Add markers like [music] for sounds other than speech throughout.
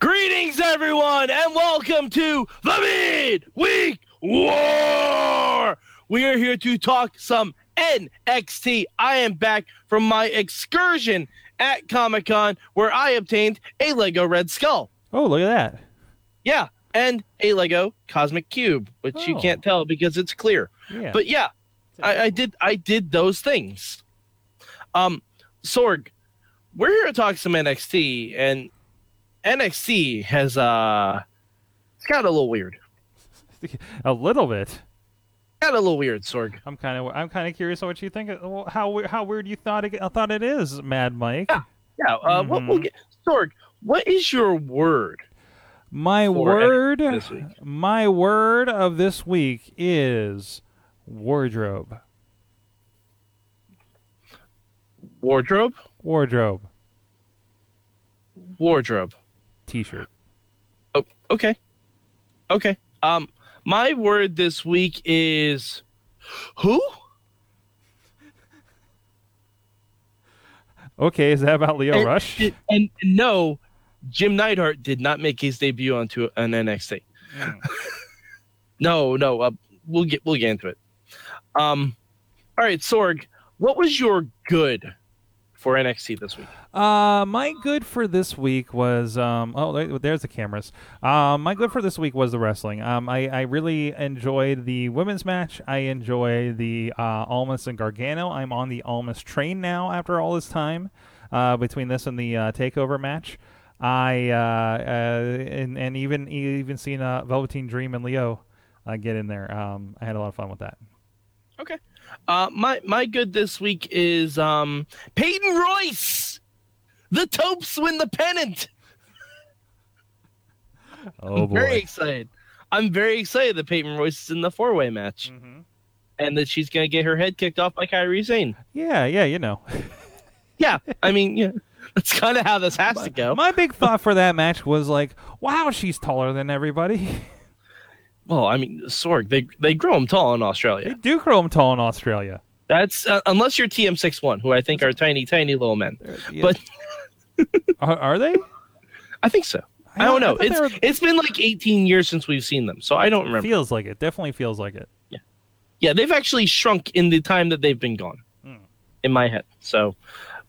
Greetings, everyone, and welcome to the Midweek War. We are here to talk some NXT. I am back from my excursion at Comic Con where I obtained a Lego Red Skull. Oh, look at that. Yeah, and a Lego Cosmic Cube, which you Oh. can't tell because it's clear. Yeah. But yeah, I, I did I did those things. Um, Sorg, we're here to talk some NXT, and NXT has uh, it's got a little weird. [laughs] a little bit. Got a little weird, Sorg. I'm kind of I'm kind of curious what you think. How how weird you thought it, thought it is, Mad Mike. Yeah. Yeah. Uh, what we'll get, Sorg. What is your word? My word this week. my word of this week is wardrobe. Wardrobe. Wardrobe Wardrobe. T-shirt. Oh, okay. Okay. Um, my word this week is who? Okay, is that about Lio and, Rush? And, and no, Jim Neidhart did not make his debut onto an NXT. Mm. No, no. Uh, we'll get we'll get into it. Um, all right, Sorg. What was your good for NXT this week? Uh, my good for this week was um. Oh, there- there's the cameras. Um, my good for this week was the wrestling. Um, I, I really enjoyed the women's match. I enjoy the uh, Almas and Gargano. I'm on the Almas train now after all this time. Uh, between this and the uh, takeover match, I uh, uh and and even even seen uh, Velveteen Dream and Lio uh, get in there. Um, I had a lot of fun with that. Okay. Uh, my my good this week is um Peyton Royce. The Topes win the pennant. Oh I'm very excited. I'm very excited that Peyton Royce is in the four way match Mhm. and that she's gonna get her head kicked off by Kairi Sane. Yeah, yeah, you know. [laughs] Yeah, I mean, yeah, that's kind of how this has to go. My big thought for that match was like, wow, she's taller than everybody. [laughs] Well, I mean, Sorg, they they grow them tall in Australia. They do grow them tall in Australia. That's uh, unless you're TM61, who I think are tiny, tiny little men. But- [laughs] are, are they? I think so. I don't know. thought they It's were- it's been like 18 years since we've seen them, so I don't remember. feels like it. Definitely feels like it. Yeah, they've actually shrunk in the time that they've been gone. Hmm. In my head. So,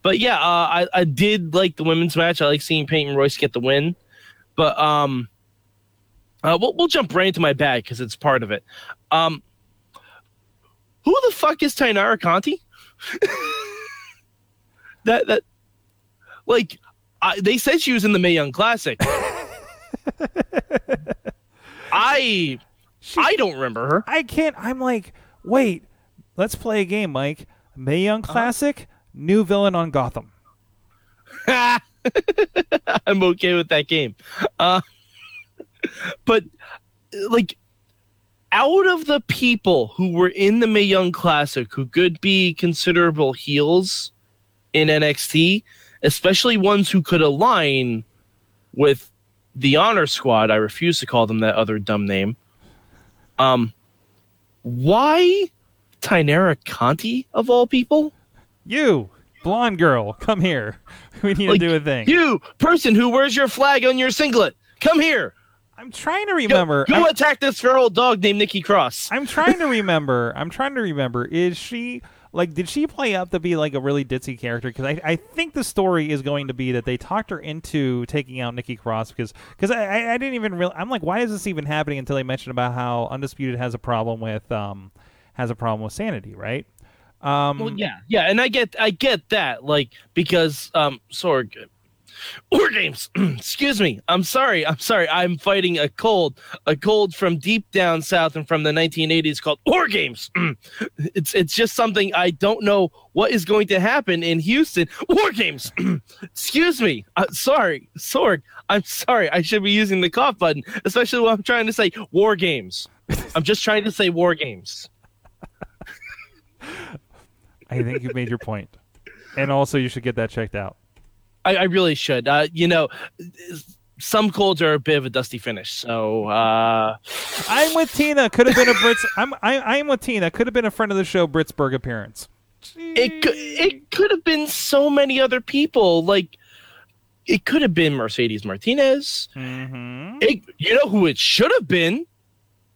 but yeah, uh, I I did like the women's match. I like seeing Peyton Royce get the win. But um, uh, we'll we'll jump right into my bag because it's part of it. Um, who the fuck is Taynara Conti? [laughs] that that like I, they said she was in the Mae Young Classic. [laughs] I She- I don't remember her. I can't. I'm like, wait, let's play a game, Mike. Mae Young Uh-huh. Classic, new villain on Gotham. [laughs] I'm okay with that game. Uh, but like out of the people who were in the Mae Young Classic who could be considerable heels in NXT, especially ones who could align with the Honor Squad, I refuse to call them that other dumb name. Um, why Taynara Conti of all people? You, blonde girl, come here. [laughs] We need Like, to do a thing. You person who wears your flag on your singlet, come here. I'm trying to remember. Go, I'm- attack this feral dog named Nikki Cross. I'm trying to [laughs] remember. I'm trying to remember. Is she like? Did she play up to be like a really ditzy character? Because I, I think the story is going to be that they talked her into taking out Nikki Cross because because I, I, I didn't even real. I'm like, why is this even happening until they mentioned about how Undisputed has a problem with um has a problem with sanity, right? Um, well, yeah, yeah, and I get, I get that, like because um, Sorg, [clears throat] War Games. [clears throat] Excuse me. I'm sorry. I'm sorry. I'm fighting a cold, a cold from deep down south and from the 1980s called War Games. [clears throat] it's it's just something I don't know what is going to happen in Houston. War Games. Excuse me. Uh, sorry, Sorg. I'm sorry. I should be using the cough button, especially when I'm trying to say War Games. I'm just trying to say War Games. [laughs] I think you've made your point, and also you should get that checked out. I, I really should. Uh, you know, some colds are a bit of a dusty finish. So uh, I'm with Tina. Could have been a Brits. I'm I, I'm with Tina. Could have been a friend of the show Britsburg appearance. it could, it could have been so many other people. Like it could have been Mercedes Martinez. Mm-hmm. It, you know who it should have been?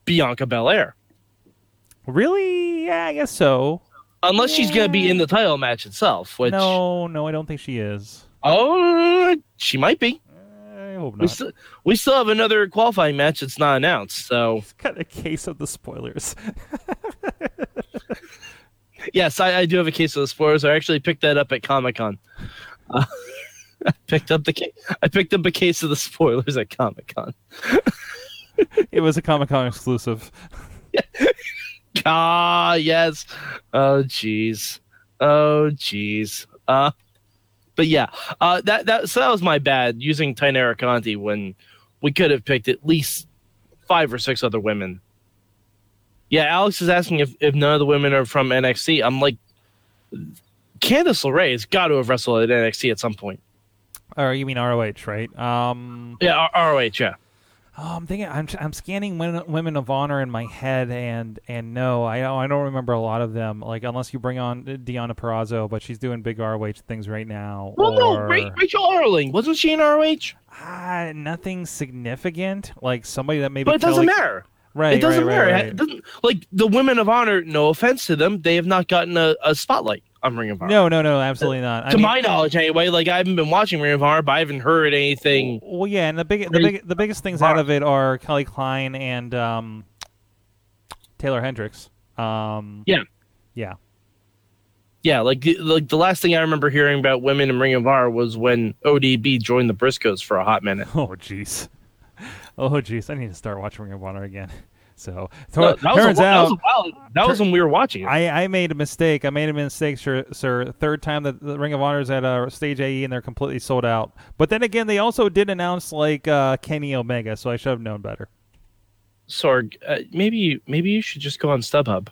Bianca Belair. Really? Yeah, I guess so. Unless she's going to be in the title match itself, which No, no, I don't think she is. Oh, she might be. I hope We not. still, we still have another qualifying match that's not announced. So It's got a case of the spoilers. [laughs] yes, I, I do have a case of the spoilers. I actually picked that up at Comic Con. Uh, [laughs] I picked up the I picked up a case of the spoilers at Comic Con. [laughs] it was a Comic Con exclusive. Ah, yes. Oh, jeez. Oh, jeez. Uh, but yeah, uh, that that so that was my bad using Taynara Conti when we could have picked at least five or six other women. Yeah, Alex is asking if, if none of the women are from NXT. I'm like, Candice LeRae has got to have wrestled at NXT at some point. Or you mean ROH, right? Um, Yeah, R- ROH, yeah. Oh, I'm thinking. I'm I'm scanning women, women of honor in my head, and and no, I don't- I don't remember a lot of them. Like unless you bring on Deonna Purrazzo, but she's doing big ROH things right now. Well, no, or, Ra- Rachel Ellering wasn't she in ROH? Ah, nothing significant. Like somebody that maybe. But it doesn't like- matter. Right. it doesn't right, matter. right, It doesn't, like the women of honor. No offense to them, they have not gotten a, a spotlight on Ring of Honor. No, no, no, absolutely not. I to mean- my knowledge, anyway. Like I haven't been watching Ring of Honor, but I haven't heard anything. Well, yeah, and the big, the big, the biggest things out of it are Kelly Klein and um, Taeler Hendrix. Um, Yeah. yeah. Yeah, like like the last thing I remember hearing about women in Ring of Honor was when ODB joined the Briscoes for a hot minute. [laughs] Oh, jeez. Oh, jeez. I need to start watching Ring of Honor again. So, No, that, was a, turns that was. That was when we were watching. I, I made a mistake. I made a mistake, sir. sir. Third time that the Ring of Honor is at uh, Stage AE and they're completely sold out. But then again, they also did announce like uh, Kenny Omega, so I should have known better. Sorg, uh, maybe you, maybe you should just go on StubHub.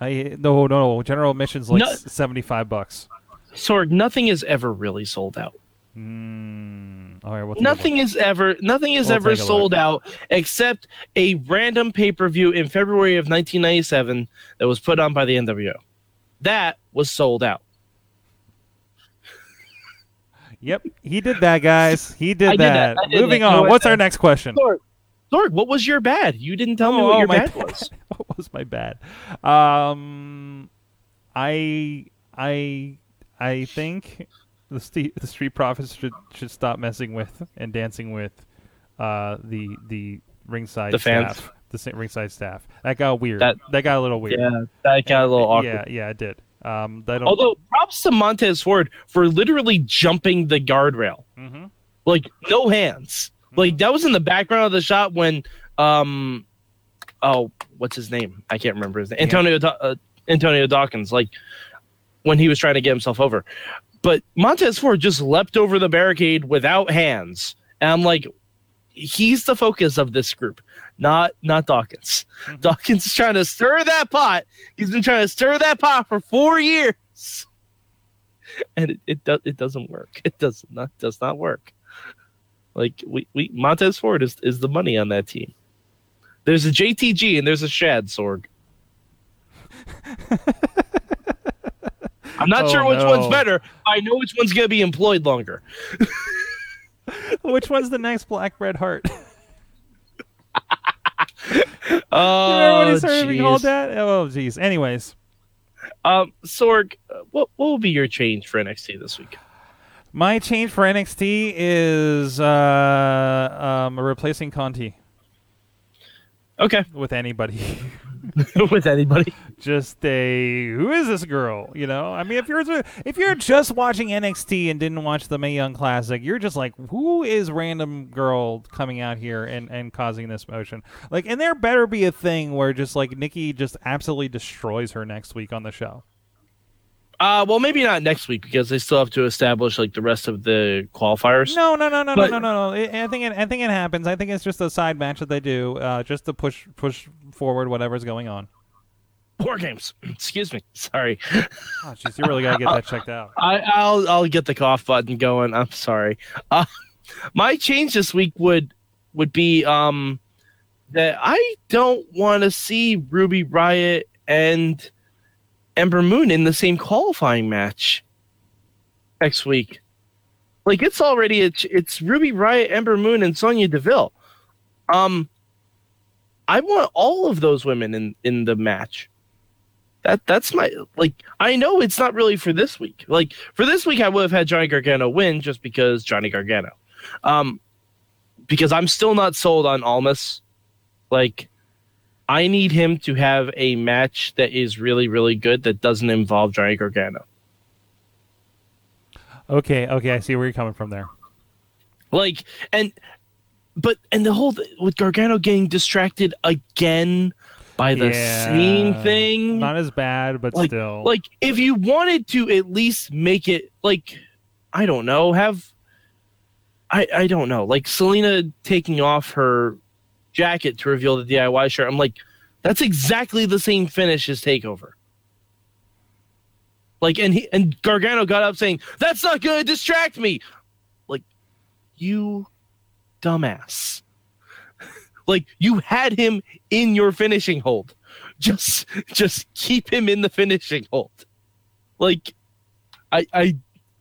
I no no general admissions like No. seventy five bucks. Sorg, nothing is ever really sold out. Mm, all right, we'll take a look. Nothing is ever nothing is We'll ever sold out except a random pay per view in February of 1997 that was put on by the NWO. That was sold out. Yep, he did that, guys. He did I did that. that. Did Moving that. On. what? What's our next question? Sorg, Sorg, what was your bad? You didn't tell me Oh, what oh, your my bad bad. [laughs] was. what was my bad? Um, I I I think the street [laughs] the street profits should should stop messing with and dancing with uh the the ringside The fans. staff. The ringside staff. That got weird. That- That, got a little weird. Yeah, that got a little awkward. Yeah, yeah, it did. Um. Although props to Montez Ford for literally jumping the guardrail. Mhm. Like no hands. Like that was in the background of the shot when um oh what's his name? I can't remember his name. Antonio Da- uh, Antonio Dawkins like when he was trying to get himself over. But Montez Ford just leapt over the barricade without hands. And I'm like he's the focus of this group, not not Dawkins. Mhm. Dawkins is trying to stir that pot. He's been trying to stir that pot for 4 years. And it it, do, it doesn't work. [laughs] It does not does not work. Like we, we Montez Ford is, is the money on that team. There's a JTG and there's a Shad Sorg. [laughs] I'm not Oh, sure which no. one's better. I know which one's gonna be employed longer. [laughs] Which one's the next Black Bret Hart? [laughs] Oh, Remember when he started being called that? Oh, jeez. Anyways, Um, Sorg, what what will be your change for NXT this week? my change for NXT is uh, um, replacing Conti Okay, with anybody. [laughs] [laughs] with anybody. just a who is this girl? You know, I mean, if you're if you're just watching NXT and didn't watch the Mae Young Classic, you're just like, who is random girl coming out here and and causing this motion? Like, and there better be a thing where just like Nikki just absolutely destroys her next week on the show. Uh, well, maybe not next week because they still have to establish like the rest of the qualifiers. No, no, no, no, But- no, no, no. I think it, I think it happens. I think it's just a side match that they do, uh, just to push push forward whatever's going on. War games. [clears throat] Excuse me. [laughs] Sorry. Oh, jeez, you really gotta get that checked out. [laughs] I, I'll I'll get the cough button going. I'm sorry. Uh, [laughs] my change this week would would be um that I don't want to see Ruby Riott and Ember Moon in the same qualifying match next week. Like it's already it's, it's Ruby Riott, Ember Moon, and Sonya Deville. Um, I want all of those women in in the match. That that's my like. I know it's not really for this week. Like for this week, I would have had Johnny Gargano win just because Johnny Gargano. Um, because I'm still not sold on Almas. Like, I need him to have a match that is really really good that doesn't involve Johnny Gargano. Okay, okay, I see where you're coming from there. Like, and but and the whole th- with Gargano getting distracted again by the Yeah. same thing. Not as bad, but like, still. like if you wanted to at least make it like I don't know, have I I don't know, like Zelina taking off her jacket to reveal the DIY shirt. I'm like, that's exactly the same finish as Takeover. Like and he and Gargano got up saying, "That's not to distract me." Like you dumbass. [laughs] like you had him in your finishing hold. Just just keep him in the finishing hold. Like I I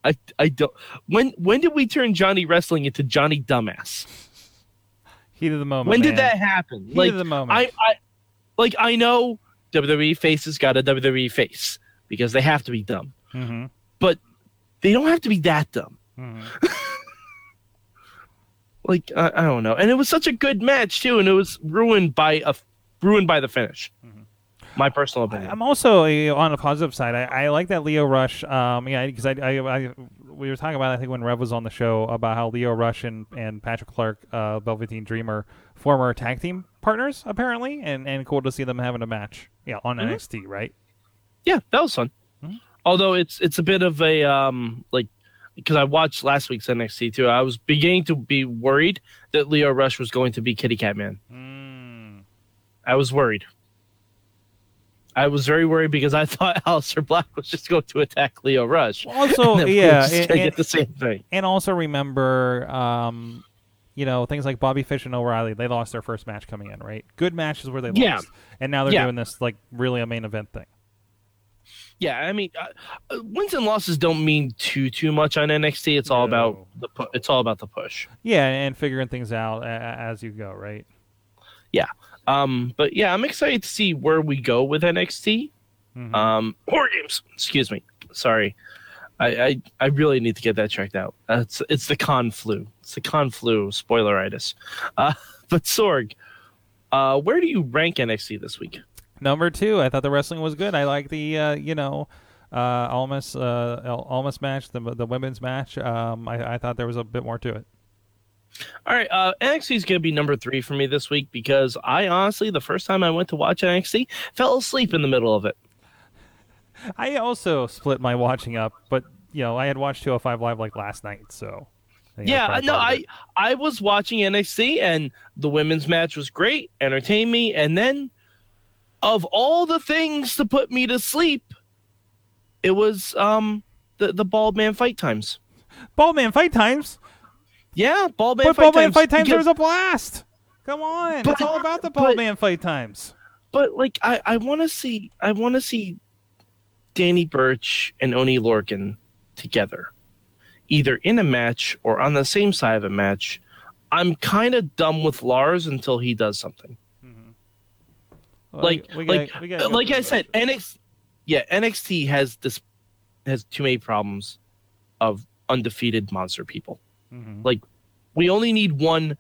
I I don't when when did we turn Johnny wrestling into Johnny dumbass? Heat of the moment. when did man. that happen? Heat like of the moment. I, I like I know WWE faces got a WWE face because they have to be dumb. Mhm, but They don't have to be that dumb. mhm. [laughs] Like I, I don't know. And it was such a good match too, and it was ruined by a ruined by the finish. My personal opinion. I'm also uh, on the positive side. I, I like that Lio Rush. Um, yeah, because I, I, I, we were talking about I think when Rev was on the show about how Lio Rush and, and Patrick Clark, uh, Velveteen Dreamer, former tag team partners apparently, and and cool to see them having a match. Yeah, on Mhm. NXT, right? yeah, that was fun. Mhm. Although it's it's a bit of a um like because I watched last week's NXT too. I was beginning to be worried that Lio Rush was going to be Kitty Cat Man. Mm. I was worried. I was very worried because I [laughs] thought Aleister Black was just going to attack Lio Rush. Also, [laughs] And then we were yeah, and, and, get the same thing. and also remember, um, you know, things like Bobby Fish and O'Reilly. They lost their first match coming in, right? Good matches where they Yeah. lost, and now they're Yeah. doing this like really a main event thing. Yeah, I mean, uh, uh, wins and losses don't mean too too much on NXT. It's all about the pu- it's all about the push. Yeah, and figuring things out a- as you go, right? Um, but yeah, I'm excited to see where we go with NXT. Mhm. Um, horror games. Excuse me. Sorry. I, I, I really need to get that checked out. Uh, it's it's the con flu. It's the con flu spoileritis. Uh, [laughs] but Sorg, uh, where do you rank NXT this week? Number two, I thought the wrestling was good. I like the uh, you know uh, Almas uh, Al- Almas match, the the women's match. Um, I, I thought there was a bit more to it. All right, uh, NXT is going to be number three for me this week because I honestly, the first time I went to watch NXT, fell asleep in the middle of it. I also split my watching up, but you know I had watched 205 live like last night, so I Yeah, no, I. I was watching NXT and the women's match was great, entertained me, and then of all the things to put me to sleep, it was um the the bald man fight times. Bald Man Fight Times. Yeah, bald man But fight Bald Man times. Fight Times, because- was a blast. Come on, But- it's all about the Bald but- Man Fight Times. but like I I want to see I want to see Danny Burch and Oni Lorcan together, either in a match or on the same side of a match. I'm kind of dumb with Lars until he does something. Mm-hmm. like- we like- gotta- go like I said, NXT, yeah, NXT has this has too many problems of undefeated monster people. Mhm. Like we only need one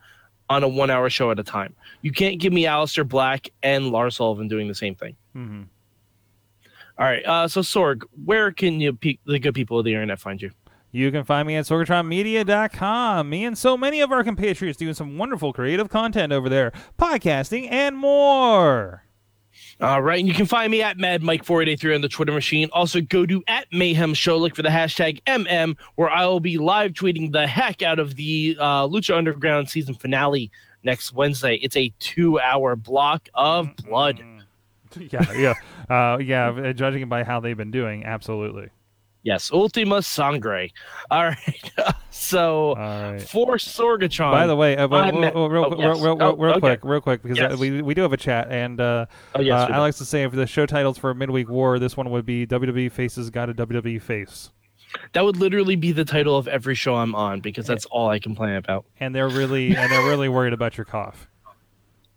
on a one hour show at a time. You can't give me Aleister Black and Lars Sullivan doing the same thing. Mhm. All right, uh, so Sorg, where can you pe- the good people of the internet find you? You can find me at sorgatronmedia.com. Me and so many of our compatriots doing some wonderful creative content over there, podcasting and more. All right, and you can find me at Mad Mike 483 on the Twitter machine. Also, go to at Mayhem Show. Look for the hashtag MM, where I will be live tweeting the heck out of the uh, Lucha Underground season finale next Wednesday. It's a two-hour block of blood. [laughs] Yeah, yeah, uh, yeah. Judging by how they've been doing, absolutely. Yes, Ultima Sangre. All right, [laughs] so All right. for Sorgatron. By the way, uh, well, I'm well, well, real, oh, yes. real, real, Oh, real okay. quick, real quick, because uh, Yes. we we do have a chat, and uh, oh yes, uh, I like to say for the show titles for Midweek War, this one would be WWE faces got a WWE face. That would literally be the title of every show I'm on because that's all I complain about. And they're really and they're really worried about your cough.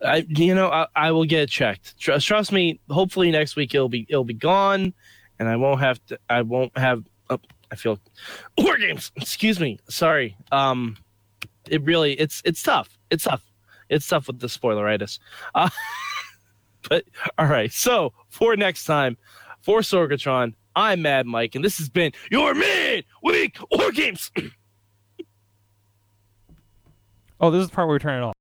I, you know, I, I will get it checked. Trust, trust me. Hopefully next week it'll be it'll be gone, and I won't have to. I won't have. Oh, I feel war games. [laughs] Excuse me. Sorry. Um, it really it's it's tough. It's tough. It's tough with the spoileritis. Uh, [laughs] but all right. So for next time, for Sorgatron, I'm Mad Mike, and this has been your mid week war games. [clears throat] Oh, this is the part where we turn it off.